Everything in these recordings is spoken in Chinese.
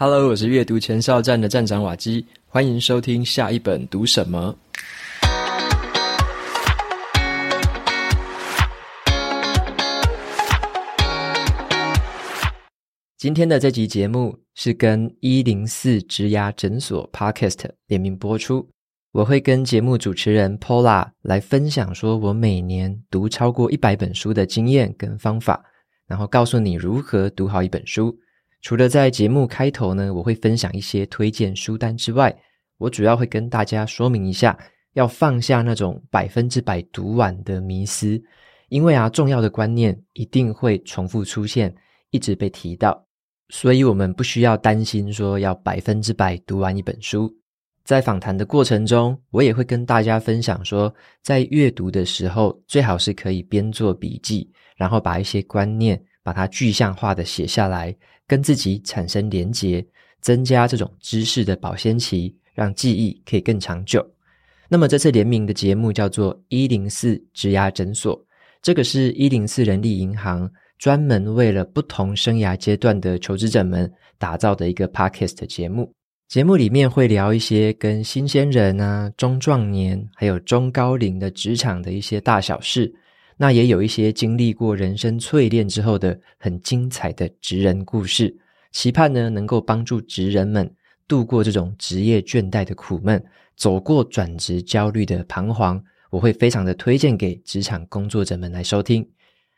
Hello，我是阅读前哨站的站长瓦基，欢迎收听下一本读什么。今天的这集节目是跟一零四职涯诊所 Podcast 联名播出，我会跟节目主持人 Paula 来分享，说我每年读超过一百本书的经验跟方法，然后告诉你如何读好一本书。除了在节目开头呢，我会分享一些推荐书单之外，我主要会跟大家说明一下，要放下那种百分之百读完的迷思，因为啊，重要的观念一定会重复出现，一直被提到，所以我们不需要担心说要百分之百读完一本书。在访谈的过程中，我也会跟大家分享说，在阅读的时候，最好是可以边做笔记，然后把一些观念把它具象化的写下来。跟自己产生连结，增加这种知识的保鲜期，让记忆可以更长久。那么这次联名的节目叫做一零四职涯诊所，这个是一零四人力银行专门为了不同生涯阶段的求职者们打造的一个 Podcast 节目。节目里面会聊一些跟新鲜人啊、中壮年还有中高龄的职场的一些大小事。那也有一些经历过人生淬炼之后的很精彩的职人故事，期盼呢能够帮助职人们度过这种职业倦怠的苦闷，走过转职焦虑的彷徨。我会非常的推荐给职场工作者们来收听。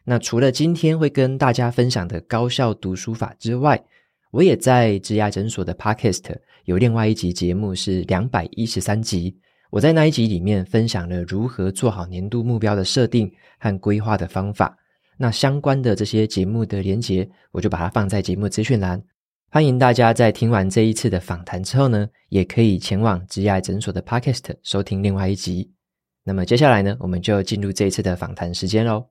那除了今天会跟大家分享的高效读书法之外，我也在职涯诊所的 Podcast 有另外一集节目是两百一十三集。我在那一集里面分享了如何做好年度目标的设定和规划的方法。那相关的这些节目的连结，我就把它放在节目资讯栏。欢迎大家在听完这一次的访谈之后呢，也可以前往职涯诊所的 Podcast 收听另外一集。那么接下来呢，我们就进入这一次的访谈时间喽。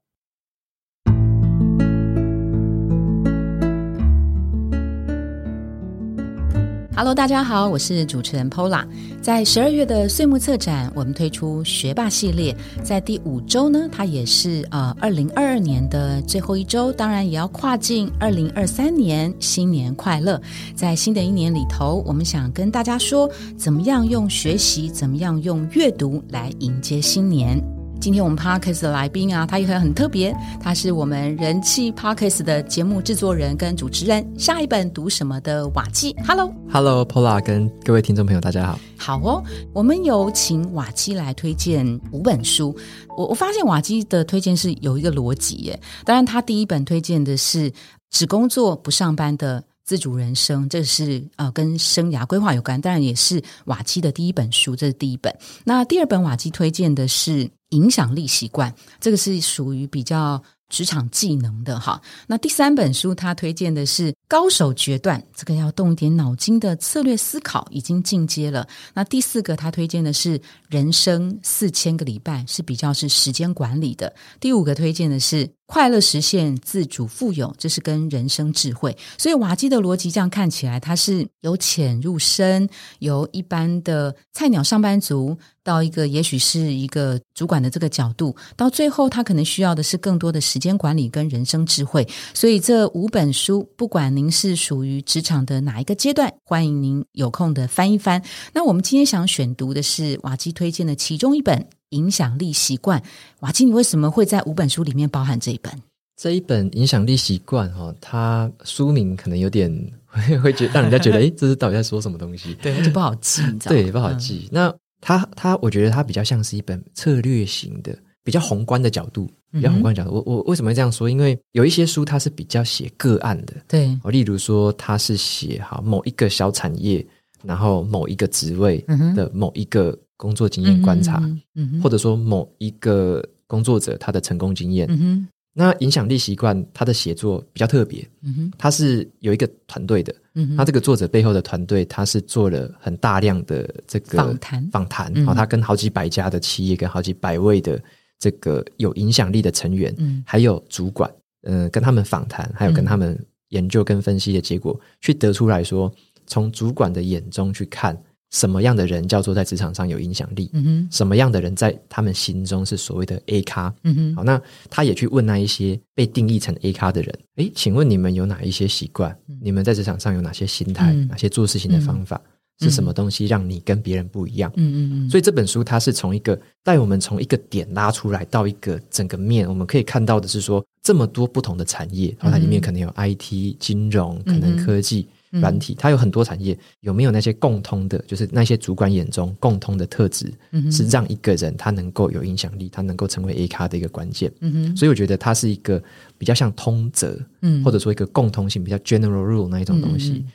Hello，大家好，我是主持人 Pola。在十二月的岁末策展，我们推出学霸系列，在第五周呢，它也是呃二零二二年的最后一周，当然也要跨进二零二三年，新年快乐！在新的一年里头，我们想跟大家说，怎么样用学习，怎么样用阅读来迎接新年。今天我们 Podcast 的来宾啊，他也很很特别，他是我们人气 Podcast 的节目制作人跟主持人。下一本读什么的瓦基，Hello，Hello，Paula 跟各位听众朋友，大家好。好哦，我们有请瓦基来推荐五本书。我我发现瓦基的推荐是有一个逻辑耶。当然，他第一本推荐的是只工作不上班的自主人生，这是呃跟生涯规划有关，当然也是瓦基的第一本书，这是第一本。那第二本瓦基推荐的是。影响力习惯，这个是属于比较职场技能的哈。那第三本书他推荐的是高手决断，这个要动一点脑筋的策略思考，已经进阶了。那第四个他推荐的是人生四千个礼拜，是比较是时间管理的。第五个推荐的是。快乐实现自主富有，这是跟人生智慧。所以瓦基的逻辑这样看起来，它是由浅入深，由一般的菜鸟上班族到一个也许是一个主管的这个角度，到最后他可能需要的是更多的时间管理跟人生智慧。所以这五本书，不管您是属于职场的哪一个阶段，欢迎您有空的翻一翻。那我们今天想选读的是瓦基推荐的其中一本。影响力习惯，瓦基，你为什么会在五本书里面包含这一本？这一本影响力习惯，哈，它书名可能有点会 会觉让人家觉得，诶，这是到底在说什么东西？对，而且不好记，你知道吗？对，不好记。嗯、那它它，我觉得它比较像是一本策略型的，比较宏观的角度，比较宏观的角度。嗯、我我为什么会这样说？因为有一些书它是比较写个案的，对，例如说它是写哈某一个小产业，然后某一个职位的某一个。工作经验观察，嗯嗯嗯、或者说某一个工作者他的成功经验，嗯、那影响力习惯他的写作比较特别，嗯、他是有一个团队的，他这个作者背后的团队他是做了很大量的这个访谈，访谈，然后他跟好几百家的企业，跟好几百位的这个有影响力的成员，嗯、还有主管，嗯、呃，跟他们访谈，还有跟他们研究跟分析的结果，嗯、去得出来说，从主管的眼中去看。什么样的人叫做在职场上有影响力？嗯哼，什么样的人在他们心中是所谓的 A 咖？嗯哼，好，那他也去问那一些被定义成 A 咖的人，诶，请问你们有哪一些习惯？你们在职场上有哪些心态？嗯、哪些做事情的方法？嗯、是什么东西让你跟别人不一样？嗯嗯嗯。所以这本书它是从一个带我们从一个点拉出来到一个整个面，我们可以看到的是说这么多不同的产业，然后它里面可能有 IT、金融，可能科技。软体，它有很多产业，有没有那些共通的？就是那些主管眼中共通的特质，是让一个人他能够有影响力，他能够成为 A 咖的一个关键。嗯哼，所以我觉得它是一个比较像通则，嗯，或者说一个共通性比较 general rule 那一种东西。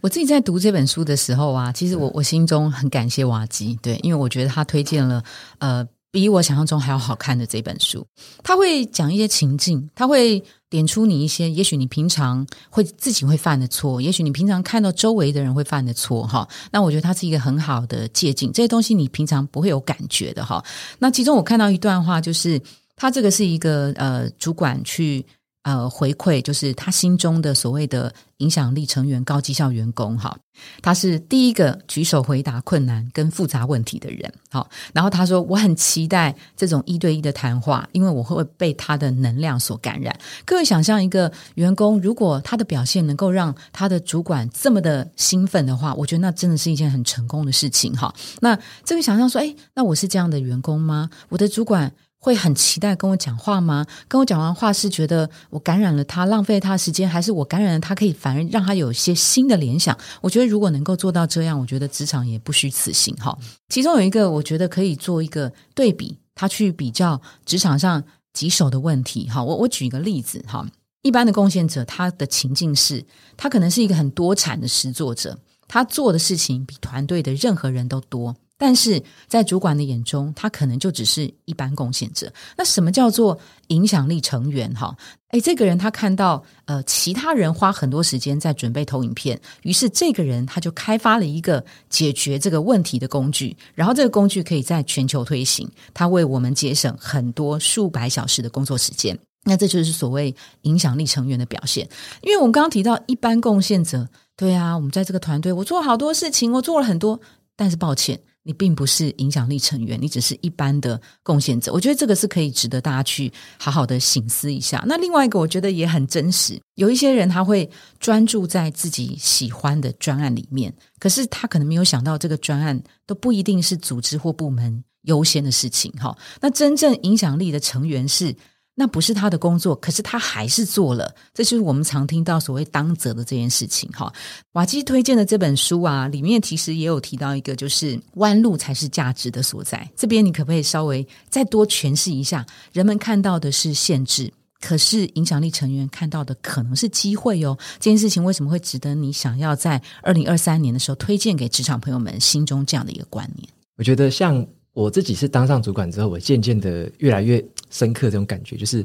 我自己在读这本书的时候啊，其实我我心中很感谢瓦基，对，因为我觉得他推荐了呃。比我想象中还要好看的这本书，他会讲一些情境，他会点出你一些，也许你平常会自己会犯的错，也许你平常看到周围的人会犯的错，哈。那我觉得它是一个很好的借镜，这些东西你平常不会有感觉的，哈。那其中我看到一段话，就是他这个是一个呃主管去。呃，回馈就是他心中的所谓的影响力成员、高绩效员工，哈，他是第一个举手回答困难跟复杂问题的人，好，然后他说我很期待这种一对一的谈话，因为我会被他的能量所感染。各位想象一个员工，如果他的表现能够让他的主管这么的兴奋的话，我觉得那真的是一件很成功的事情，哈。那这个想象说，诶，那我是这样的员工吗？我的主管。会很期待跟我讲话吗？跟我讲完话是觉得我感染了他，浪费他时间，还是我感染了他，可以反而让他有一些新的联想？我觉得如果能够做到这样，我觉得职场也不虚此行哈。其中有一个，我觉得可以做一个对比，他去比较职场上棘手的问题哈。我我举一个例子哈，一般的贡献者，他的情境是，他可能是一个很多产的实作者，他做的事情比团队的任何人都多。但是在主管的眼中，他可能就只是一般贡献者。那什么叫做影响力成员？哈，诶，这个人他看到呃，其他人花很多时间在准备投影片，于是这个人他就开发了一个解决这个问题的工具，然后这个工具可以在全球推行，他为我们节省很多数百小时的工作时间。那这就是所谓影响力成员的表现。因为我们刚刚提到一般贡献者，对啊，我们在这个团队，我做了好多事情，我做了很多，但是抱歉。你并不是影响力成员，你只是一般的贡献者。我觉得这个是可以值得大家去好好的省思一下。那另外一个，我觉得也很真实。有一些人他会专注在自己喜欢的专案里面，可是他可能没有想到，这个专案都不一定是组织或部门优先的事情。哈，那真正影响力的成员是。那不是他的工作，可是他还是做了，这就是我们常听到所谓当责的这件事情哈。瓦基推荐的这本书啊，里面其实也有提到一个，就是弯路才是价值的所在。这边你可不可以稍微再多诠释一下？人们看到的是限制，可是影响力成员看到的可能是机会哦。这件事情为什么会值得你想要在二零二三年的时候推荐给职场朋友们心中这样的一个观念？我觉得像。我自己是当上主管之后，我渐渐的越来越深刻这种感觉，就是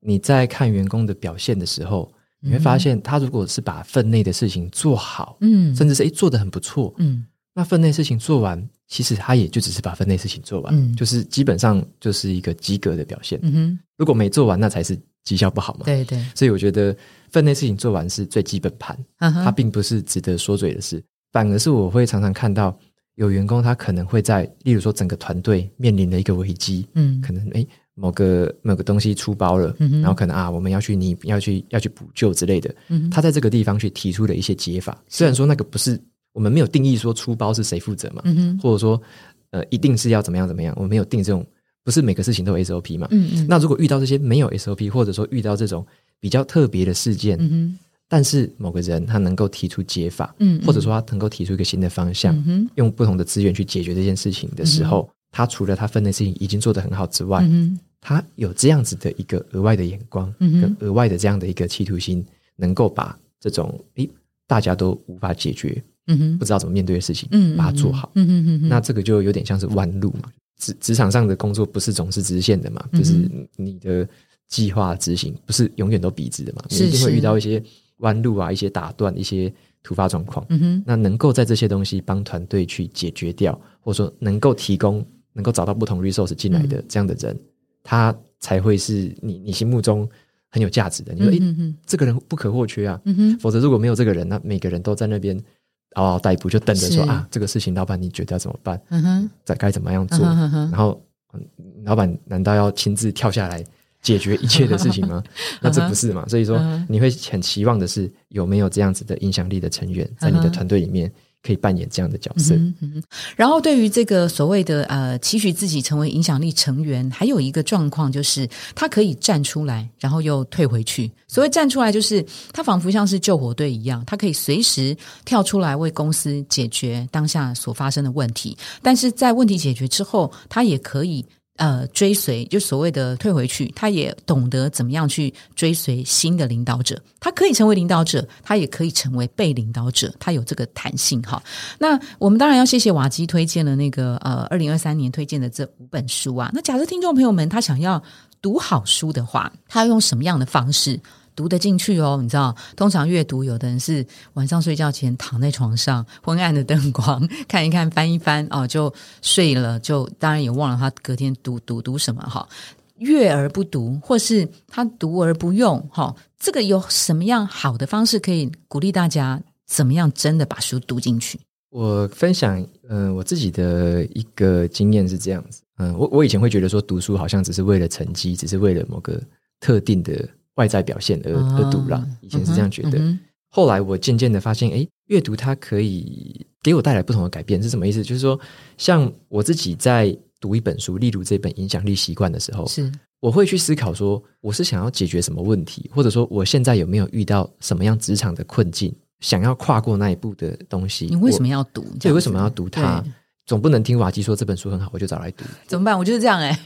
你在看员工的表现的时候，你会发现他如果是把分内的事情做好，嗯，甚至是诶做得很不错，嗯，那分内事情做完，其实他也就只是把分内事情做完，嗯，就是基本上就是一个及格的表现，嗯哼，如果没做完，那才是绩效不好嘛，对对，所以我觉得分内事情做完是最基本盘，它并不是值得说嘴的事，反而是我会常常看到。有员工他可能会在，例如说整个团队面临的一个危机，嗯，可能诶某个某个东西出包了，嗯，然后可能啊我们要去你要去要去补救之类的，嗯，他在这个地方去提出了一些解法，虽然说那个不是我们没有定义说出包是谁负责嘛，嗯，或者说呃一定是要怎么样怎么样，我们没有定这种不是每个事情都有 SOP 嘛，那如果遇到这些没有 SOP，或者说遇到这种比较特别的事件，嗯。但是某个人他能够提出解法，或者说他能够提出一个新的方向，嗯，用不同的资源去解决这件事情的时候，嗯、他除了他分内事情已经做得很好之外，嗯，他有这样子的一个额外的眼光，嗯，跟额外的这样的一个企图心，能够把这种诶大家都无法解决，嗯，不知道怎么面对的事情，嗯，把它做好，嗯哼，嗯，那这个就有点像是弯路嘛，职职场上的工作不是总是直线的嘛，就是你的计划执行不是永远都笔直的嘛，你一定会遇到一些。弯路啊，一些打断，一些突发状况，嗯哼，那能够在这些东西帮团队去解决掉，或者说能够提供、能够找到不同 resource 进来的这样的人，嗯、他才会是你你心目中很有价值的。你说，诶、嗯欸，这个人不可或缺啊，否则如果没有这个人，那每个人都在那边嗷嗷待哺，就等着说啊，这个事情老板你觉得要怎么办？嗯哼，再该怎么样做？嗯哼哼然后，老板难道要亲自跳下来解决一切的事情吗？那这不是嘛？所以说，你会很期望的是有没有这样子的影响力的成员在你的团队里面。可以扮演这样的角色。然后，对于这个所谓的呃，期许自己成为影响力成员，还有一个状况就是，他可以站出来，然后又退回去。所谓站出来，就是他仿佛像是救火队一样，他可以随时跳出来为公司解决当下所发生的问题。但是在问题解决之后，他也可以。呃，追随就所谓的退回去，他也懂得怎么样去追随新的领导者。他可以成为领导者，他也可以成为被领导者，他有这个弹性哈。那我们当然要谢谢瓦基推荐了那个呃，二零二三年推荐的这五本书啊。那假设听众朋友们他想要读好书的话，他要用什么样的方式？读得进去哦，你知道，通常阅读，有的人是晚上睡觉前躺在床上，昏暗的灯光 看一看，翻一翻哦，就睡了，就当然也忘了他隔天读读读什么哈。阅而不读，或是他读而不用哈，这个有什么样好的方式可以鼓励大家？怎么样真的把书读进去？我分享，嗯、呃，我自己的一个经验是这样子，嗯、我我以前会觉得说读书好像只是为了成绩，只是为了某个特定的。外在表现而而读了，以前是这样觉得。嗯嗯、后来我渐渐的发现，哎，阅读它可以给我带来不同的改变，是什么意思？就是说，像我自己在读一本书，例如这本《影响力习惯》的时候，是我会去思考说，我是想要解决什么问题，或者说我现在有没有遇到什么样职场的困境，想要跨过那一步的东西。你为什么要读？对，为什么要读它？总不能听瓦基说这本书很好，我就找来读，怎么办？我就是这样哎、欸。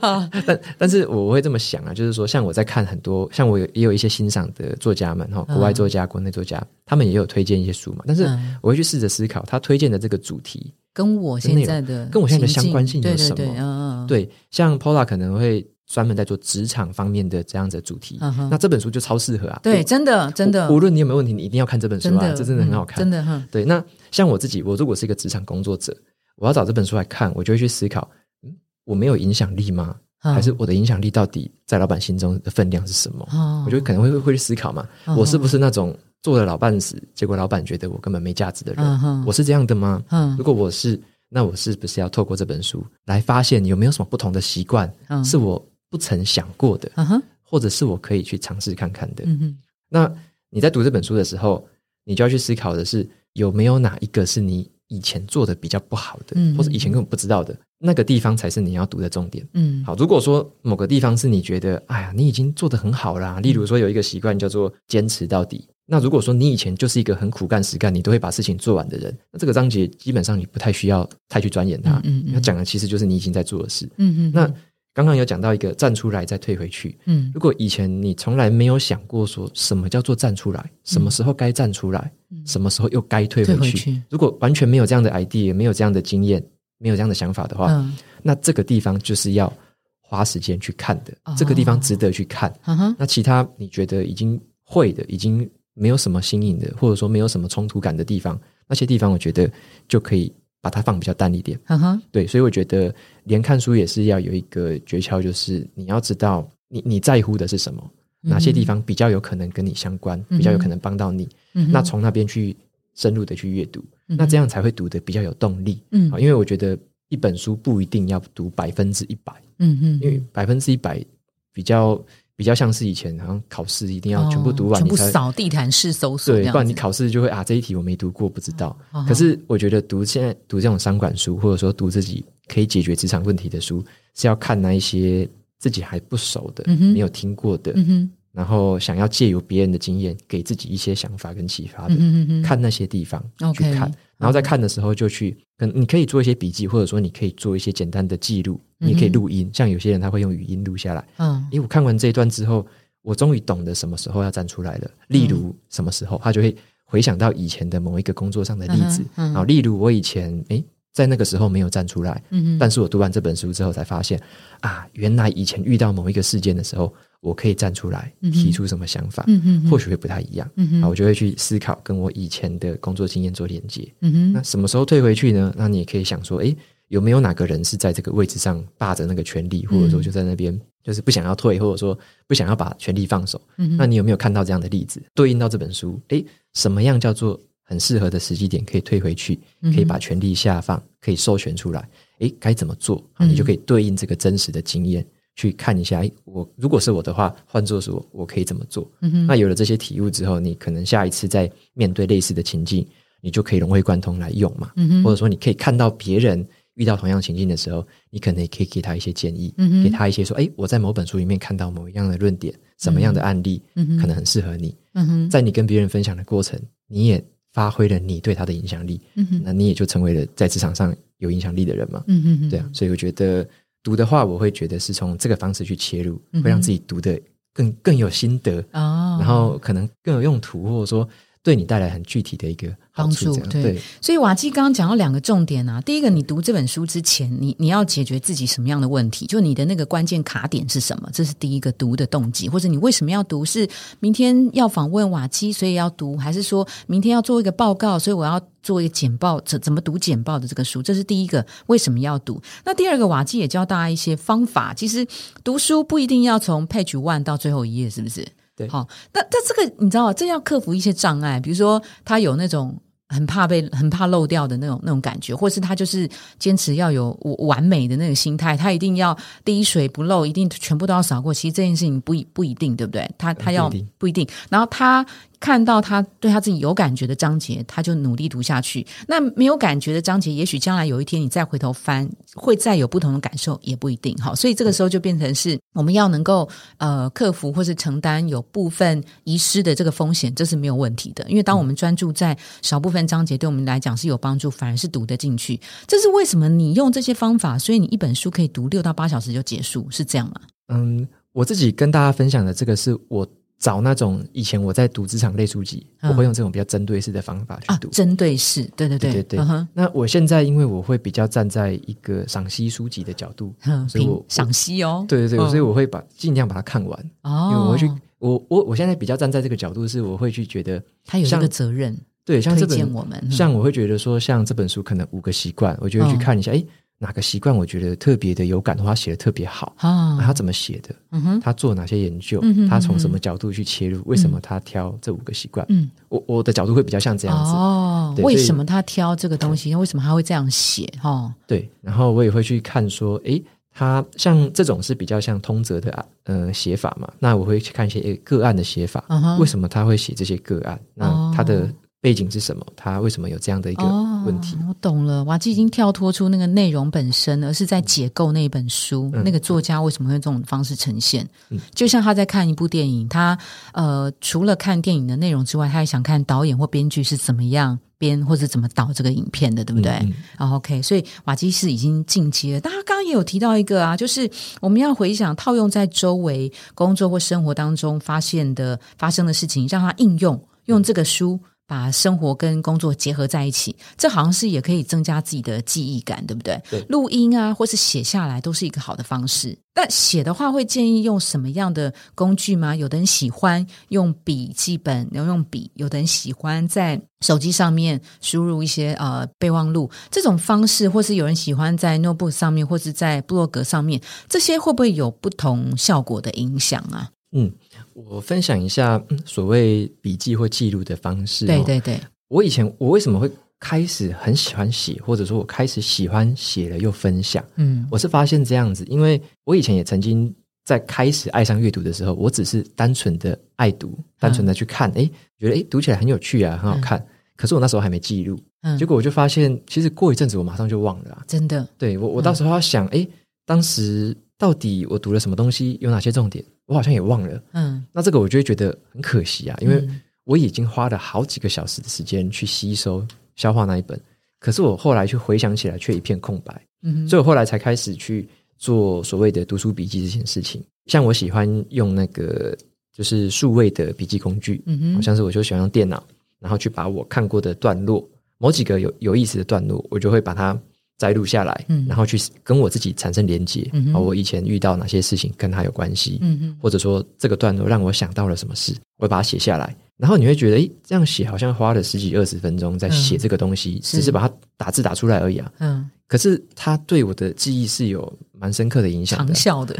但但是我会这么想啊，就是说，像我在看很多，像我有也有一些欣赏的作家们哈，国外作家、国内作家，他们也有推荐一些书嘛。但是我会去试着思考，他推荐的这个主题跟我现在的跟我现在的相关性有什么？对，对，对，嗯、对，像 Paula 可能会。专门在做职场方面的这样子的主题，uh. 那这本书就超适合啊！对，真的真的，无论你有没有问题，你一定要看这本书啊！真这真的很好看，嗯、真的哈。对，那像我自己，我如果是一个职场工作者，我要找这本书来看，我就会去思考：嗯，我没有影响力吗？还是我的影响力到底在老板心中的分量是什么？Uh. 我觉得可能会会去思考嘛。Uh. 我是不是那种做了老半死，结果老板觉得我根本没价值的人？Uh huh. 我是这样的吗？Uh huh. 如果我是，那我是不是要透过这本书来发现有没有什么不同的习惯？Uh huh. 是我。不曾想过的，uh. 或者是我可以去尝试看看的。Uh. 那你在读这本书的时候，你就要去思考的是有没有哪一个是你以前做的比较不好的，uh. 或者以前根本不知道的那个地方才是你要读的重点。嗯、uh，huh. 好，如果说某个地方是你觉得，哎呀，你已经做得很好啦，例如说有一个习惯叫做坚持到底。那如果说你以前就是一个很苦干实干，你都会把事情做完的人，那这个章节基本上你不太需要太去钻研它。嗯嗯、uh，他、huh. 讲的其实就是你已经在做的事。嗯嗯、uh，huh. 那。刚刚有讲到一个站出来再退回去，嗯，如果以前你从来没有想过说什么叫做站出来，什么时候该站出来，嗯，什么时候又该退回去，退回去，如果完全没有这样的 idea，没有这样的经验，没有这样的想法的话，嗯，那这个地方就是要花时间去看的，哦，这个地方值得去看。那其他你觉得已经会的，已经没有什么新颖的，或者说没有什么冲突感的地方，那些地方我觉得就可以。把它放比较淡一点，嗯哼，对，所以我觉得连看书也是要有一个诀窍，就是你要知道你你在乎的是什么，哪些地方比较有可能跟你相关，比较有可能帮到你，那从那边去深入的去阅读，那这样才会读得比较有动力，嗯，因为我觉得一本书不一定要读百分之一百，嗯嗯，因为百分之一百比较。比较像是以前，好像考试一定要全部读完，全部扫地毯式搜索，对，不然你考试就会啊，这一题我没读过，不知道。哦、可是我觉得读现在读这种商管书，或者说读自己可以解决职场问题的书，是要看那一些自己还不熟的、嗯、没有听过的，嗯、然后想要借由别人的经验给自己一些想法跟启发的，嗯、看那些地方去看。然后在看的时候就去，可能你可以做一些笔记，或者说你可以做一些简单的记录，你也可以录音。像有些人他会用语音录下来。嗯，因为我看完这一段之后，我终于懂得什么时候要站出来了。例如什么时候，他就会回想到以前的某一个工作上的例子。嗯，好，例如我以前诶在那个时候没有站出来，嗯，但是我读完这本书之后才发现，啊，原来以前遇到某一个事件的时候。我可以站出来提出什么想法，嗯哼，或许会不太一样，嗯哼，我就会去思考跟我以前的工作经验做连接，嗯哼，那什么时候退回去呢？那你也可以想说，诶，有没有哪个人是在这个位置上霸着那个权力，或者说就在那边就是不想要退，或者说不想要把权力放手。嗯，那你有没有看到这样的例子？对应到这本书，诶，什么样叫做很适合的时机点，可以退回去，可以把权力下放，可以授权出来？诶，该怎么做？你就可以对应这个真实的经验去看一下。诶，我如果是我的话，换作是我，我可以怎么做？嗯，那有了这些体悟之后，你可能下一次再面对类似的情境，你就可以融会贯通来用嘛。嗯，或者说你可以看到别人。遇到同样情境的时候，你可能也可以给他一些建议，嗯、给他一些说：“哎，我在某本书里面看到某一样的论点，什么样的案例，嗯、可能很适合你。嗯”在你跟别人分享的过程，你也发挥了你对他的影响力，嗯、那你也就成为了在职场上有影响力的人嘛。嗯、对啊，所以我觉得读的话，我会觉得是从这个方式去切入，会让自己读得更更有心得，哦、然后可能更有用途，或者说。对你带来很具体的一个帮助，对，对。所以瓦基刚刚讲到两个重点啊，第一个，你读这本书之前，你你要解决自己什么样的问题？就你的那个关键卡点是什么？这是第一个读的动机，或者你为什么要读？是明天要访问瓦基，所以要读，还是说明天要做一个报告，所以我要做一个简报？怎怎么读简报的这个书？这是第一个，为什么要读？那第二个，瓦基也教大家一些方法。其实读书不一定要从 page one 到最后一页，是不是？对，好，那那这个你知道，这要克服一些障碍，比如说他有那种很怕被、很怕漏掉的那种那种感觉，或是他就是坚持要有完美的那个心态，他一定要滴水不漏，一定全部都要扫过。其实这件事情不一不一定，对不对？他他要不一定，不一定，然后他。看到他对他自己有感觉的章节，他就努力读下去。那没有感觉的章节，也许将来有一天你再回头翻，会再有不同的感受，也不一定。好，所以这个时候就变成是我们要能够呃克服或是承担有部分遗失的这个风险，这是没有问题的。因为当我们专注在少部分章节，对我们来讲是有帮助，反而是读得进去。这是为什么？你用这些方法，所以你一本书可以读六到八小时就结束，是这样吗？嗯，我自己跟大家分享的这个是我。找那种以前我在读职场类书籍，嗯、我会用这种比较针对式的方法去读。啊、针对式，对对对对对。Uh-huh、那我现在因为我会比较站在一个赏析书籍的角度，嗯、所以我赏析哦，对对对，哦、所以我会把尽量把它看完。哦，因为我会去，我我我现在比较站在这个角度，是我会去觉得他有这个责任，对，像这本我们，像我会觉得说，像这本书可能五个习惯，我就会去看一下，哎、哦。诶哪个习惯我觉得特别的有感的话，写得特别好啊？他怎么写的？嗯哼，他做哪些研究？他从什么角度去切入？为什么他挑这五个习惯？嗯，我我的角度会比较像这样子哦。为什么他挑这个东西？为什么他会这样写？哈，对。然后我也会去看说，诶，他像这种是比较像通则的啊，呃，写法嘛。那我会去看一些个案的写法。为什么他会写这些个案？那他的。背景是什么？他为什么有这样的一个问题？哦、我懂了，瓦基已经跳脱出那个内容本身，而是在解构那本书。嗯、那个作家为什么会用这种方式呈现？嗯、就像他在看一部电影，他呃，除了看电影的内容之外，他还想看导演或编剧是怎么样编或者怎么导这个影片的，对不对？嗯嗯、OK，所以瓦基是已经进阶了。但他刚刚也有提到一个啊，就是我们要回想套用在周围工作或生活当中发现的发生的事情，让他应用用这个书。把生活跟工作结合在一起，这好像是也可以增加自己的记忆感，对不对？对，录音啊，或是写下来，都是一个好的方式。但写的话，会建议用什么样的工具吗？有的人喜欢用笔记本，然后用笔；有的人喜欢在手机上面输入一些呃备忘录这种方式，或是有人喜欢在 notebook 上面，或是在部落格上面，这些会不会有不同效果的影响啊？嗯。我分享一下所谓笔记或记录的方式。对对对，我以前我为什么会开始很喜欢写，或者说我开始喜欢写了又分享？嗯，我是发现这样子，因为我以前也曾经在开始爱上阅读的时候，我只是单纯的爱读，单纯的去看，哎、嗯，觉得哎读起来很有趣啊，很好看。嗯、可是我那时候还没记录，嗯，结果我就发现，其实过一阵子我马上就忘了，真的。对我，我到时候要想，哎、嗯，当时到底我读了什么东西，有哪些重点？我好像也忘了，嗯，那这个我就会觉得很可惜啊，因为我已经花了好几个小时的时间去吸收、消化那一本，可是我后来去回想起来却一片空白，嗯，所以我后来才开始去做所谓的读书笔记这件事情。像我喜欢用那个就是数位的笔记工具，嗯哼，好像是我就喜欢用电脑，然后去把我看过的段落，某几个有有意思的段落，我就会把它。摘录下来，嗯，然后去跟我自己产生连接，嗯，我以前遇到哪些事情跟他有关系，嗯，或者说这个段落让我想到了什么事，我会把它写下来。然后你会觉得，诶，这样写好像花了十几二十分钟在写这个东西，只是把它打字打出来而已啊，嗯，可是它对我的记忆是有蛮深刻的影响的，长效的。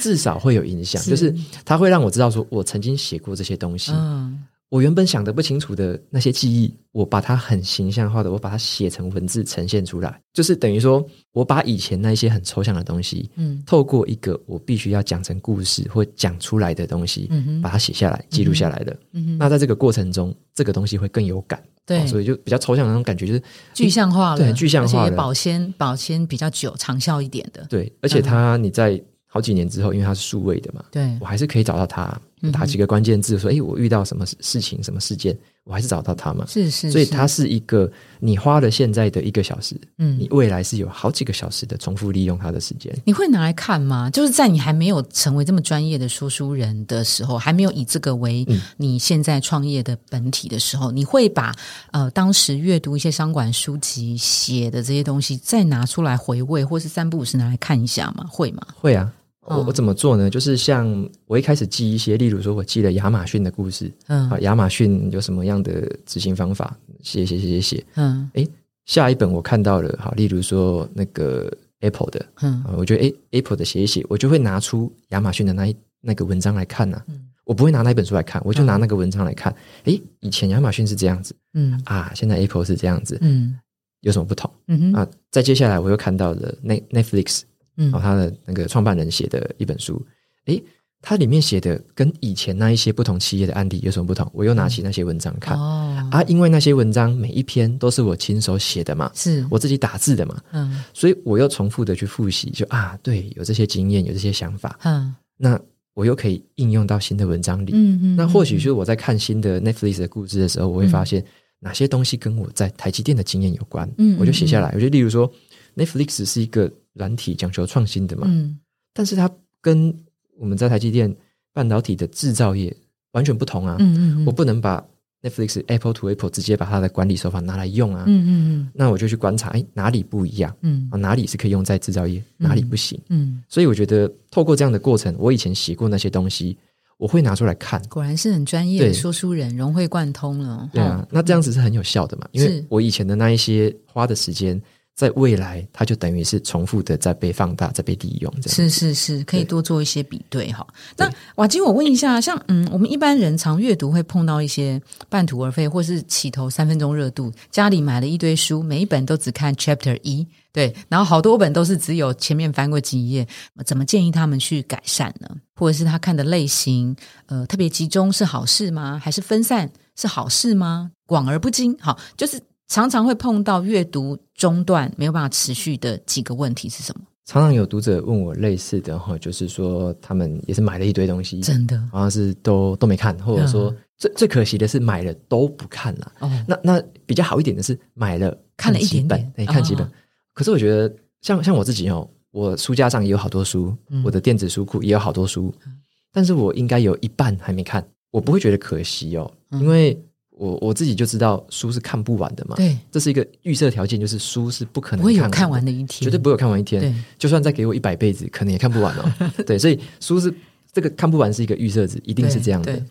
至少会有影响，是。就是它会让我知道说我曾经写过这些东西。嗯我原本想的不清楚的那些记忆，我把它很形象化的，我把它写成文字呈现出来，就是等于说我把以前那些很抽象的东西，嗯，透过一个我必须要讲成故事或讲出来的东西，嗯哼，把它写下来、记录下来的，嗯哼，那在这个过程中，这个东西会更有感，对，所以就比较抽象的那种感觉，就是具象化了，对，具象化了，而且也保鲜保鲜比较久、长效一点的，对，而且它你在好几年之后，因为他是数位的嘛，对，我还是可以找到他。打几个关键字，说：“哎，我遇到什么事情、什么事件，我还是找到他嘛。”是是，所以它是一个你花了现在的一个小时，嗯，你未来是有好几个小时的重复利用他的时间。你会拿来看吗？就是在你还没有成为这么专业的说书人的时候，还没有以这个为你现在创业的本体的时候，嗯、你会把呃当时阅读一些商管书籍写的这些东西再拿出来回味，或是三不五时拿来看一下吗？会吗？会啊。我我怎么做呢？就是像我一开始记一些，例如说我记了亚马逊的故事，嗯，啊，亚马逊有什么样的执行方法？写写写写写，嗯，诶，下一本我看到了，好，例如说那个 Apple 的，嗯，我觉得诶 Apple 的写一写，我就会拿出亚马逊的那一那个文章来看呐、啊，嗯，我不会拿那本书来看，我就拿那个文章来看，诶，以前亚马逊是这样子，嗯，啊，现在 Apple 是这样子，嗯，有什么不同？嗯哼，啊，再接下来我又看到了 Netflix。嗯，然后他的那个创办人写的一本书，诶，他里面写的跟以前那一些不同企业的案例有什么不同？我又拿起那些文章看，哦，啊，因为那些文章每一篇都是我亲手写的嘛，是。我自己打字的嘛，嗯，所以我又重复的去复习，就啊，对，有这些经验，有这些想法，嗯，那我又可以应用到新的文章里，嗯嗯，那或许就是我在看新的 Netflix 的故事的时候，我会发现哪些东西跟我在台积电的经验有关，嗯，我就写下来，我就例如说 Netflix 是一个。软体讲求创新的嘛，嗯，但是它跟我们在台积电半导体的制造业完全不同啊，嗯嗯，嗯，我不能把 Netflix Apple to Apple 直接把它的管理手法拿来用啊，嗯嗯嗯，那我就去观察，哎，哪里不一样，嗯，啊，哪里是可以用在制造业，哪里不行，嗯，嗯，所以我觉得透过这样的过程，我以前写过那些东西，我会拿出来看，果然是很专业的说书人，融会贯通了，对啊，那这样子是很有效的嘛，因为我以前的那一些花的时间。在未来，它就等于是重复的在被放大，在被利用，这样是是是，可以多做一些比对哈。那瓦基，我问一下，像嗯，我们一般人常阅读会碰到一些半途而废，或是起头三分钟热度，家里买了一堆书，每一本都只看 Chapter 一，对，然后好多本都是只有前面翻过几页，怎么建议他们去改善呢？或者是他看的类型，呃，特别集中是好事吗？还是分散是好事吗？广而不精，好，就是。常常会碰到阅读中断没有办法持续的几个问题是什么？常常有读者问我类似的哈，就是说他们也是买了一堆东西，真的好像是都都没看，或者说、嗯、最最可惜的是买了都不看了。哦，那那比较好一点的是买了看，看了一点本，哎，看几本。哦、可是我觉得像像我自己哦，我书架上也有好多书，嗯、我的电子书库也有好多书，嗯、但是我应该有一半还没看，我不会觉得可惜哦，嗯、因为。我我自己就知道书是看不完的嘛，对，这是一个预设条件，就是书是不可能看完的，不会有看完的一天，绝对不会有看完一天。对，就算再给我一百辈子，可能也看不完哦。对，所以书是这个看不完是一个预设值，一定是这样的。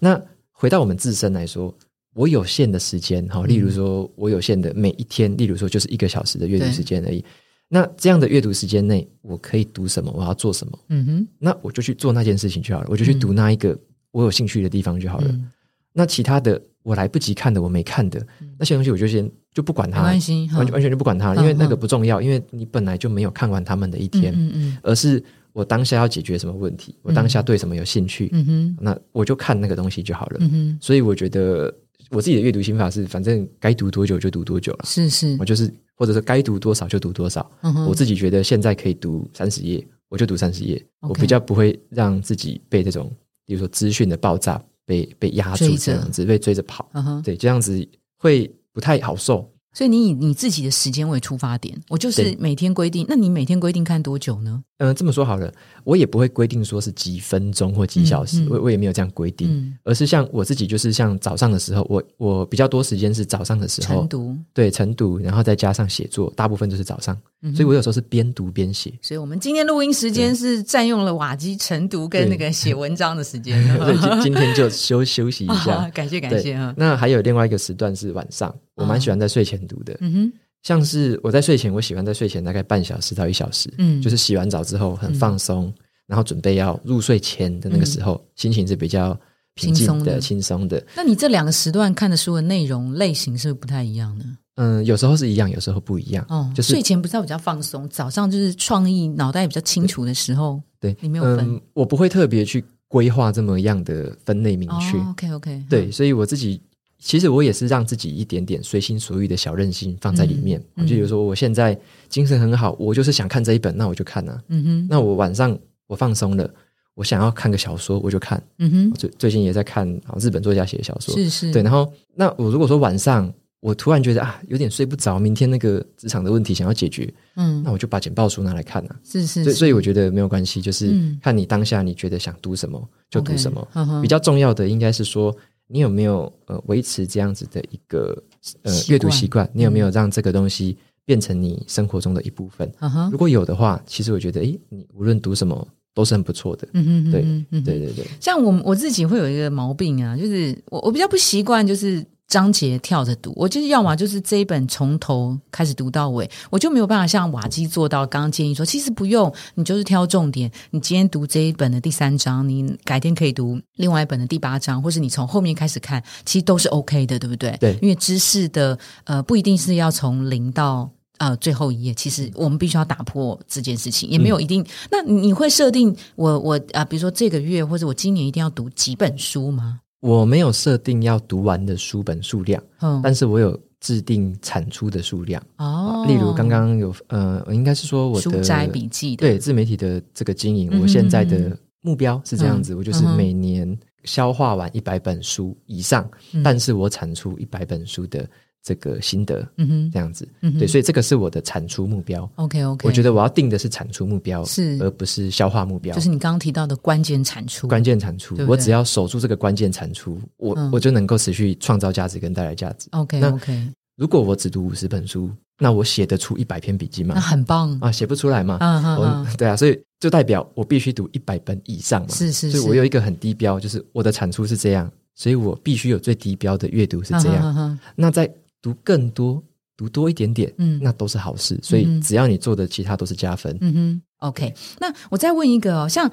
那回到我们自身来说，我有限的时间，哈，例如说我有限的每一天，例如说就是一个小时的阅读时间而已。那这样的阅读时间内，我可以读什么？我要做什么？嗯哼，那我就去做那件事情就好了，我就去读那一个我有兴趣的地方就好了。嗯、那其他的。我来不及看的，我没看的那些东西，我就先就不管它，完全完全就不管它，因为那个不重要，因为你本来就没有看完他们的一天，嗯嗯，而是我当下要解决什么问题，我当下对什么有兴趣，嗯哼，那我就看那个东西就好了，嗯哼。所以我觉得我自己的阅读心法是，反正该读多久就读多久了，是是，我就是或者说该读多少就读多少，我自己觉得现在可以读三十页，我就读三十页，我比较不会让自己被这种，比如说资讯的爆炸。被被压住这样子，被追着跑，对，这样子会不太好受。所以你以你自己的时间为出发点，我就是每天规定。那你每天规定看多久呢？嗯，这么说好了，我也不会规定说是几分钟或几小时，我我也没有这样规定，而是像我自己，就是像早上的时候，我我比较多时间是早上的时候晨读，对，晨读，然后再加上写作，大部分就是早上，所以我有时候是边读边写。所以我们今天录音时间是占用了瓦基晨读跟那个写文章的时间，所以今今天就休休息一下，感谢感谢啊。那还有另外一个时段是晚上。我蛮喜欢在睡前读的，嗯哼，像是我在睡前，我喜欢在睡前大概半小时到一小时，嗯，就是洗完澡之后很放松，然后准备要入睡前的那个时候，嗯、心情是比较平静的、轻松的。那你这两个时段看的书的内容类型是不是不太一样呢？嗯，有时候是一样，有时候不一样。哦，就是睡前不是要比较放松，早上就是创意、脑袋比较清楚的时候。对，你没有分、嗯，我不会特别去规划这么样的分类明确。哦、OK OK，对，嗯、所以我自己其实我也是让自己一点点随心所欲的小任性放在里面。嗯、就比如说，我现在精神很好，我就是想看这一本，那我就看啊。嗯哼，那我晚上我放松了，我想要看个小说，我就看。嗯哼，最最近也在看日本作家写的小说，是是。对，然后那我如果说晚上。我突然觉得啊，有点睡不着，明天那个职场的问题想要解决，嗯，那我就把简报书拿来看啊。是是，是，所以所以我觉得没有关系，就是看你当下你觉得想读什么就读什么。Okay, 比较重要的应该是说，你有没有呃维持这样子的一个呃阅读习惯？你有没有让这个东西变成你生活中的一部分？嗯、如果有的话，其实我觉得，诶，你无论读什么都是很不错的。嗯哼，哼，哼，哼，对对对对。像我我自己会有一个毛病啊，就是我我比较不习惯就是。章节跳着读，我就是要么就是这一本从头开始读到尾，我就没有办法像瓦基做到。刚刚建议说，其实不用，你就是挑重点。你今天读这一本的第三章，你改天可以读另外一本的第八章，或是你从后面开始看，其实都是 OK 的，对不对？对，因为知识的呃不一定是要从零到呃最后一页，其实我们必须要打破这件事情，也没有一定。嗯、那你会设定我我啊、呃，比如说这个月或者我今年一定要读几本书吗？我没有设定要读完的书本数量，嗯，但是我有制定产出的数量。哦。例如刚刚有呃，我应该是说我的书斋笔记的。对自媒体的这个经营，嗯、我现在的目标是这样子，嗯、我就是每年消化完一百本书以上，嗯、但是我产出一百本书的。这个心得，嗯哼，这样子，嗯哼，对，所以这个是我的产出目标。OK，OK，我觉得我要定的是产出目标，是而不是消化目标。就是你刚刚提到的关键产出，关键产出，我只要守住这个关键产出，我我就能够持续创造价值跟带来价值。OK，OK。如果我只读五十本书，那我写得出一百篇笔记吗？那很棒 啊，写不出来嘛。嗯嗯，对啊，所以就代表我必须读一百本以上嘛。是是，所以我有一个很低标，就是我的产出是这样，所以我必须有最低标的阅读是这样。那在读更多，读多一点点，嗯，那都是好事。所以只要你做的其他都是加分。嗯哼，OK。那我再问一个哦，像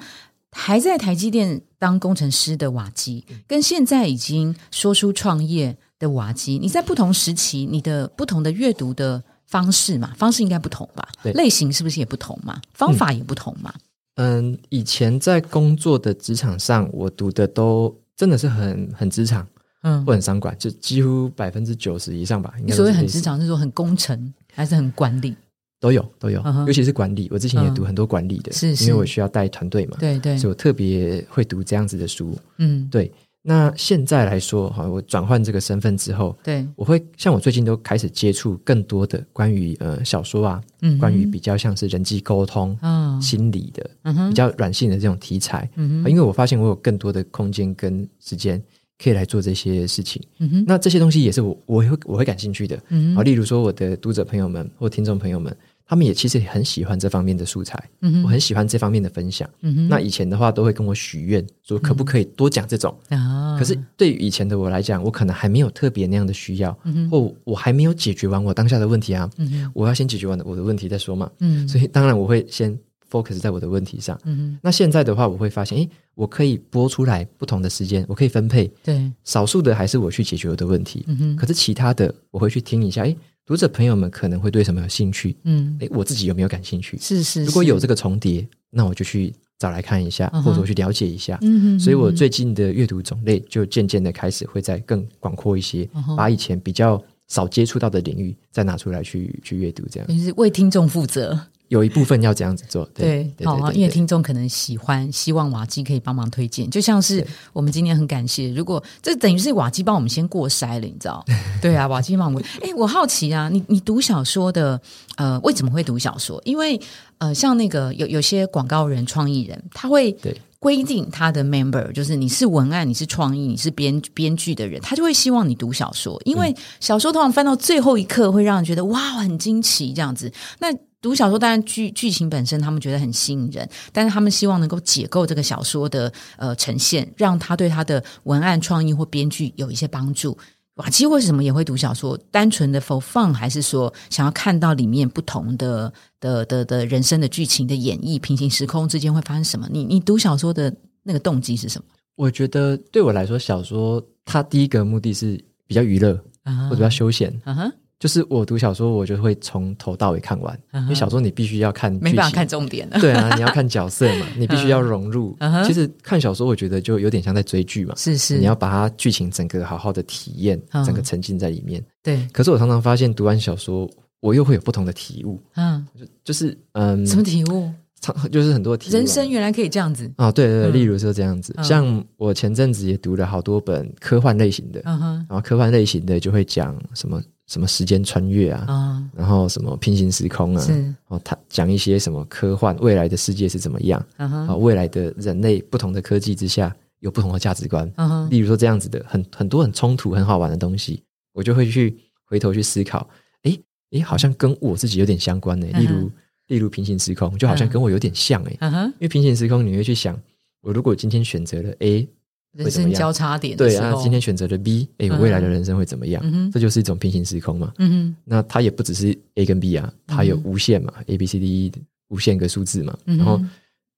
还在台积电当工程师的瓦基，跟现在已经说出创业的瓦基，你在不同时期，你的不同的阅读的方式嘛，方式应该不同吧？对，类型是不是也不同嘛？方法也不同嘛？嗯，以前在工作的职场上，我读的都真的是很很职场。嗯，或很商管，就几乎百分之九十以上吧。应该所谓很职场，是说很工程，还是很管理？都有，都有。尤其是管理，我之前也读很多管理的，是因为我需要带团队嘛。对对，所以我特别会读这样子的书。嗯，对。那现在来说，哈，我转换这个身份之后，对，我会像我最近都开始接触更多的关于呃小说啊，嗯，关于比较像是人际沟通、心理的，嗯比较软性的这种题材。嗯，因为我发现我有更多的空间跟时间。可以来做这些事情，嗯哼，那这些东西也是我我会我会感兴趣的，嗯哼，例如说我的读者朋友们或听众朋友们，他们也其实也很喜欢这方面的素材，嗯哼，我很喜欢这方面的分享，嗯哼，那以前的话都会跟我许愿说可不可以多讲这种，啊，可是对于以前的我来讲，我可能还没有特别那样的需要，嗯哼，或我还没有解决完我当下的问题啊，嗯哼，我要先解决完我的问题再说嘛，嗯，所以当然我会先。Focus 在我的问题上，嗯，那现在的话，我会发现，诶，我可以拨出来不同的时间，我可以分配，对，少数的还是我去解决我的问题，可是其他的我会去听一下，诶，读者朋友们可能会对什么有兴趣，嗯，诶，我自己有没有感兴趣？是是，如果有这个重叠，那我就去找来看一下，或者我去了解一下，嗯哼，所以我最近的阅读种类就渐渐的开始会再更广阔一些，把以前比较少接触到的领域再拿出来去去阅读，这样，就是为听众负责。有一部分要这样子做，对，对好啊，因为听众可能喜欢，希望瓦基可以帮忙推荐，就像是我们今天很感谢，如果这等于是瓦基帮我们先过筛了，你知道？对啊，瓦基帮我们。哎，我好奇啊，你你读小说的，呃，为什么会读小说？因为呃，像那个有有些广告人、创意人，他会规定他的 member，就是你是文案、你是创意、你是编编剧的人，他就会希望你读小说，因为小说通常翻到最后一刻会让人觉得哇，很惊奇这样子。那读小说当然剧剧情本身他们觉得很吸引人，但是他们希望能够解构这个小说的呃呈现，让他对他的文案创意或编剧有一些帮助。瓦基为什么也会读小说？单纯的 for fun，还是说想要看到里面不同的的的的人生的剧情的演绎，平行时空之间会发生什么？你你读小说的那个动机是什么？我觉得对我来说，小说它第一个目的是比较娱乐，uh-huh. 或者比较休闲。就是我读小说，我就会从头到尾看完，uh. 因为小说你必须要看，没办法看重点的。对啊，你要看角色嘛，你必须要融入。Uh. 其实看小说，我觉得就有点像在追剧嘛，是是，你要把它剧情整个好好的体验，uh. 整个沉浸在里面。对。可是我常常发现，读完小说，我又会有不同的体悟。嗯、uh 就是嗯，什么体悟？就是很多体悟。人生原来可以这样子啊、哦！对对对，例如说这样子，嗯、像我前阵子也读了好多本科幻类型的，然后科幻类型的就会讲什么什么时间穿越啊，嗯、然后什么平行时空啊，是。哦，他讲一些什么科幻未来的世界是怎么样，嗯哼，未来的人类不同的科技之下有不同的价值观，嗯哼，例如说这样子的很很多很冲突很好玩的东西，我就会去回头去思考，诶诶，好像跟我自己有点相关呢、欸，例如。嗯例如平行时空，就好像跟我有点像诶、因为平行时空你会去想，我如果今天选择了 A，人生交叉点对啊，今天选择了 B，哎、欸，我未来的人生会怎么样、嗯？这就是一种平行时空嘛。嗯那它也不只是 A 跟 B 啊，它有无限嘛、嗯、，A B C D E 无限个数字嘛。嗯、然后，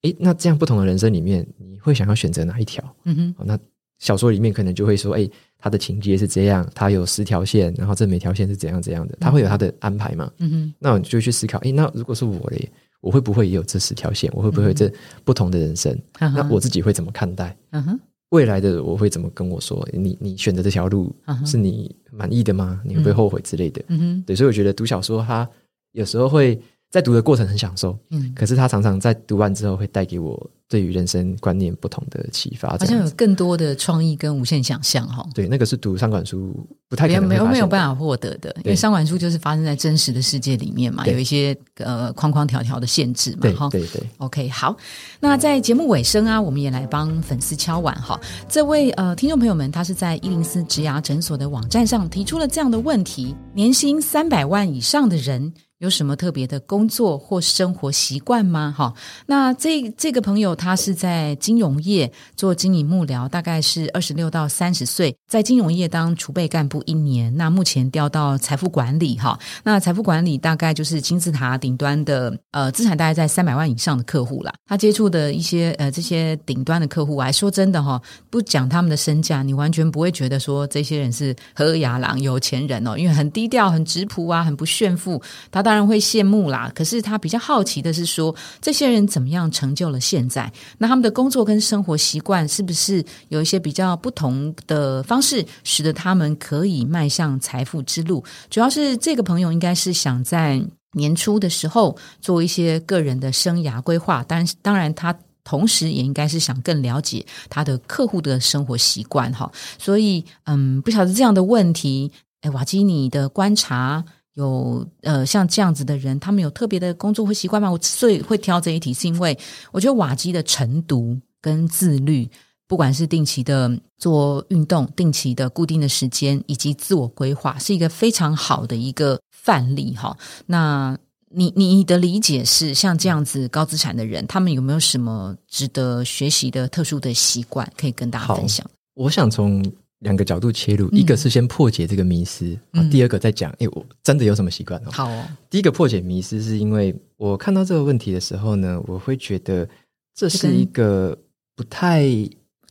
哎、欸，那这样不同的人生里面，你会想要选择哪一条？嗯哼，好，那。小说里面可能就会说，哎、欸，他的情节是这样，他有十条线，然后这每条线是怎样怎样的，他会有他的安排嘛？嗯哼，那我就去思考，哎、欸，那如果是我嘞，我会不会也有这十条线？我会不会有这不同的人生、嗯？那我自己会怎么看待？嗯哼，未来的我会怎么跟我说？你你选择这条路是你满意的吗？你会不会后悔之类的？嗯哼，对，所以我觉得读小说，它有时候会在读的过程很享受，嗯，可是他常常在读完之后会带给我。对于人生观念不同的启发，好像有更多的创意跟无限想象哈。对，那个是读商管书不太可能没有没有办法获得的，因为商管书就是发生在真实的世界里面嘛，有一些呃框框条条的限制嘛。哈，对对，OK，好，那在节目尾声啊，我们也来帮粉丝敲碗哈。这位呃听众朋友们，他是在一零四职涯诊所的网站上提出了这样的问题：年薪三百万以上的人。有什么特别的工作或生活习惯吗？哈，那这这个朋友他是在金融业做经营幕僚，大概是二十六到三十岁，在金融业当储备干部一年。那目前调到财富管理，哈，那财富管理大概就是金字塔顶端的，呃，资产大概在三百万以上的客户啦。他接触的一些呃这些顶端的客户，还说真的哈，不讲他们的身价，你完全不会觉得说这些人是和雅朗有钱人哦，因为很低调、很质朴啊，很不炫富。他。当然会羡慕啦，可是他比较好奇的是说，这些人怎么样成就了现在？那他们的工作跟生活习惯是不是有一些比较不同的方式，使得他们可以迈向财富之路？主要是这个朋友应该是想在年初的时候做一些个人的生涯规划，但当然他同时也应该是想更了解他的客户的生活习惯哈。所以，嗯，不晓得这样的问题，哎，瓦基，你的观察。有呃，像这样子的人，他们有特别的工作或习惯吗？我之所以会挑这一题，是因为我觉得瓦基的晨读跟自律，不管是定期的做运动、定期的固定的时间，以及自我规划，是一个非常好的一个范例哈。那你你的理解是，像这样子高资产的人，他们有没有什么值得学习的特殊的习惯可以跟大家分享？我想从。两个角度切入，一个是先破解这个迷思，嗯、第二个再讲，哎，我真的有什么习惯哦？好哦，第一个破解迷思，是因为我看到这个问题的时候呢，我会觉得这是一个不太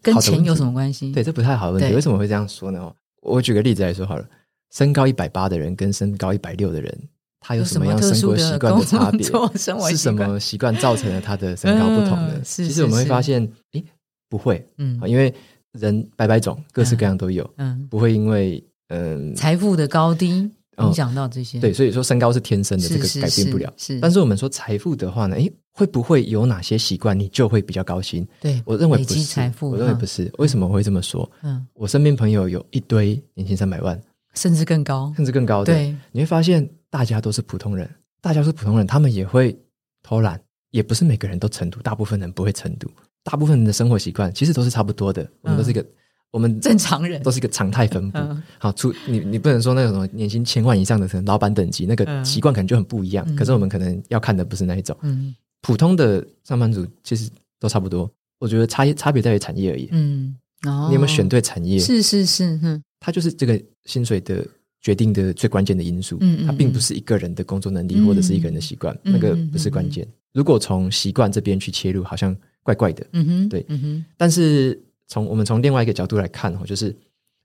跟钱有什么关系？对，这不太好的问题。为什么会这样说呢？我举个例子来说好了，身高一百八的人跟身高一百六的人，他有什么样生活习惯的差别？是什么习惯造成了他的身高不同呢？嗯、其实我们会发现，哎，不会，嗯，因为。人百百种，各式各样都有，嗯，嗯不会因为嗯财富的高低影响到这些，对，所以说身高是天生的，这个改变不了。是，是，是，但是我们说财富的话呢，诶，会不会有哪些习惯你就会比较高薪？对，我认为不是，财富我认为不是。为什么我会这么说？嗯，我身边朋友有一堆年薪三百万，甚至更高，甚至更高的，对，你会发现大家都是普通人，大家都是普通人，他们也会偷懒，也不是每个人都成读，大部分人不会成读。大部分人的生活习惯其实都是差不多的，我们都是一个，嗯、我们正常人都是一个常态分布。嗯、好，出你你不能说那种什么年薪千万以上的可能老板等级，那个习惯可能就很不一样，嗯。可是我们可能要看的不是那一种，嗯，普通的上班族其实都差不多。我觉得差异差别在于产业而已。嗯，哦，你有没有选对产业？是是是，嗯，它就是这个薪水的决定的最关键的因素。嗯，它并不是一个人的工作能力或者是一个人的习惯，那个不是关键。如果从习惯这边去切入，好像怪怪的。嗯哼，对，嗯哼。但是从我们从另外一个角度来看哦，就是。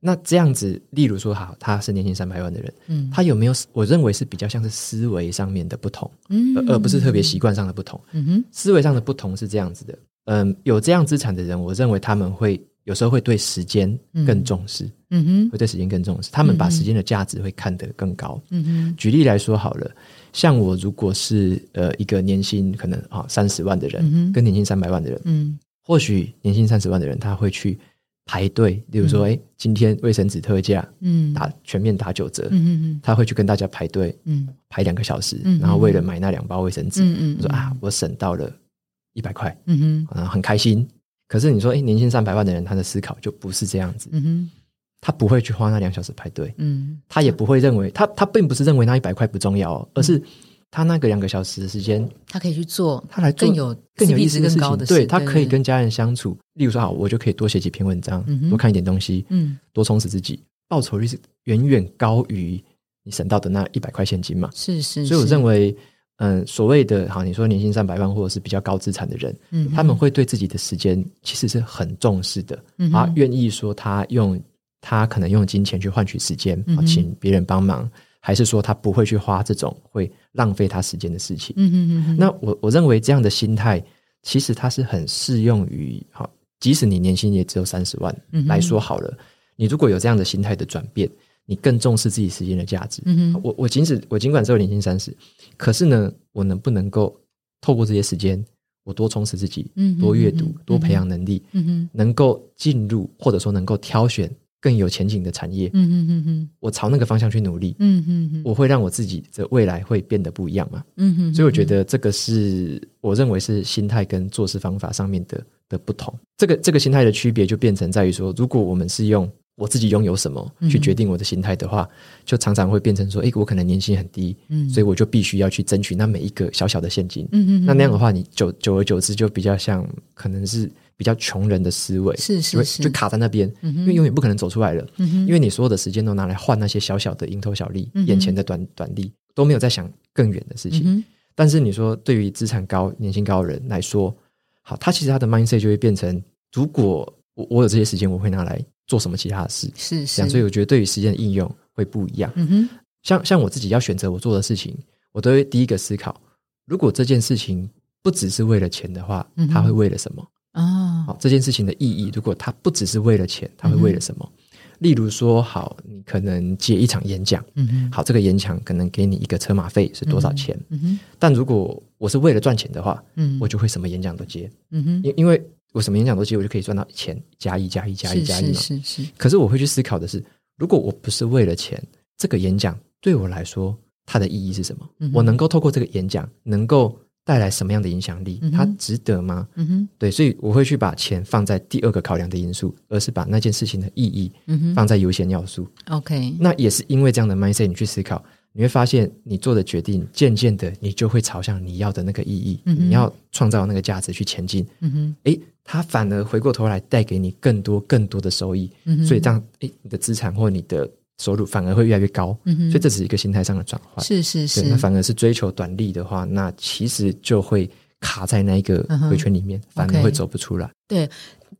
那这样子，例如说，好，他是年薪三百万的人，嗯，他有没有？我认为是比较像是思维上面的不同，嗯，而不是特别习惯上的不同，嗯哼，思维上的不同是这样子的，嗯，有这样资产的人，我认为他们会有时候会对时间更重视，嗯哼，会对时间更重视，他们把时间的价值会看得更高，嗯哼。举例来说好了，像我如果是呃一个年薪可能啊三十万的人，跟年薪三百万的人，嗯，或许年薪三十万的人他会去。排队，例如说，哎、嗯，今天卫生纸特价，嗯，打全面打九折，嗯嗯，他会去跟大家排队，嗯，排两个小时，嗯，然后为了买那两包卫生纸，嗯嗯，说啊，我省到了一百块，嗯哼，然后很开心。可是你说，哎，年薪三百万的人，他的思考就不是这样子，嗯哼，他不会去花那两小时排队，嗯，他也不会认为，他他并不是认为那一百块不重要，而是。他那个两个小时的时间，他可以去做，他来更有更有意思的事情。对，他可以跟家人相处。例如说，好，我就可以多写几篇文章，多看一点东西，嗯，多充实自己。报酬率是远远高于你省到的那一百块现金嘛？是是。所以我认为，嗯，所谓的好，你说年薪上百万或者是比较高资产的人，嗯，他们会对自己的时间其实是很重视的，嗯啊，愿意说他用他可能用金钱去换取时间，啊，请别人帮忙。还是说他不会去花这种会浪费他时间的事情？嗯嗯嗯。那我我认为这样的心态，其实它是很适用于好，即使你年薪也只有三十万来说好了，你如果有这样的心态的转变，你更重视自己时间的价值。嗯哼。我我即使我尽管只有年薪三十，可是呢，我能不能够透过这些时间，我多充实自己，多阅读，多培养能力，嗯哼，能够进入或者说能够挑选。更有前景的产业，嗯嗯嗯嗯，我朝那个方向去努力，嗯嗯嗯，我会让我自己的未来会变得不一样嘛，嗯嗯，所以我觉得这个是我认为是心态跟做事方法上面的的不同，这个这个心态的区别就变成在于说，如果我们是用我自己拥有什么去决定我的心态的话，就常常会变成说，诶，我可能年薪很低，嗯，所以我就必须要去争取那每一个小小的现金，嗯嗯，那那样的话，你久久而久之就比较像可能是。比较穷人的思维是是是，就卡在那边，嗯、因为永远不可能走出来了。因为你所有的时间都拿来换那些小小的蝇头小利，嗯、眼前的短短利，都没有在想更远的事情。嗯、但是你说，对于资产高、年薪高的人来说，好，他其实他的 mindset 就会变成：如果我我有这些时间，我会拿来做什么其他的事？是是。所以我觉得，对于时间的应用会不一样。嗯哼。像像我自己要选择我做的事情，我都会第一个思考：如果这件事情不只是为了钱的话，他会为了什么？啊，好，这件事情的意义，如果它不只是为了钱，它会为了什么？嗯、例如说，好，你可能接一场演讲，嗯哼，好，这个演讲可能给你一个车马费是多少钱？嗯哼，但如果我是为了赚钱的话，嗯，我就会什么演讲都接，嗯哼，因因为我什么演讲都接，我就可以赚到钱加一加一加一加一嘛，是是是。可是我会去思考的是，如果我不是为了钱，这个演讲对我来说它的意义是什么？嗯、我能够透过这个演讲能够。带来什么样的影响力？它值得吗？嗯哼，对，所以我会去把钱放在第二个考量的因素，而是把那件事情的意义放在优先要素。OK，嗯，那也是因为这样的 mindset，你去思考，你会发现你做的决定，渐渐的你就会朝向你要的那个意义，嗯，你要创造那个价值去前进。嗯哼，诶，它反而回过头来带给你更多更多的收益。嗯，所以这样，诶，你的资产或你的。收入反而会越来越高，嗯，所以这只是一个心态上的转换。是是是，那反而是追求短利的话，那其实就会卡在那一个回圈里面，嗯、反而会走不出来。对。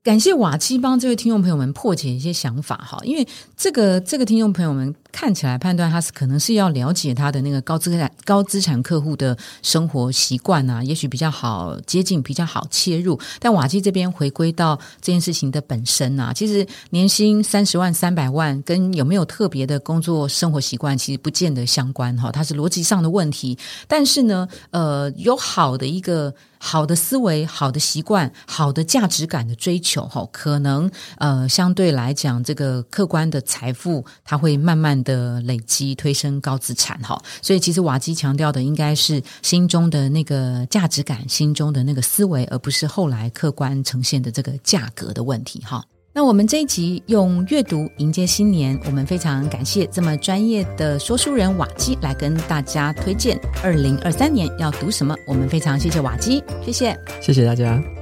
感谢瓦基帮这位听众朋友们破解一些想法哈，因为这个这个听众朋友们看起来判断他是可能是要了解他的那个高资产高资产客户的生活习惯啊，也许比较好接近，比较好切入。但瓦基这边回归到这件事情的本身啊，其实年薪三十万、三百万跟有没有特别的工作生活习惯其实不见得相关哈，它是逻辑上的问题。但是呢，呃，有好的一个。好的思维、好的习惯、好的价值感的追求，哈，可能呃相对来讲，这个客观的财富，它会慢慢的累积，推升高资产，哈。所以其实瓦基强调的应该是心中的那个价值感，心中的那个思维，而不是后来客观呈现的这个价格的问题，哈。那我们这一集用阅读迎接新年，我们非常感谢这么专业的说书人瓦基来跟大家推荐二零二三年要读什么。我们非常谢谢瓦基，谢谢，谢谢大家。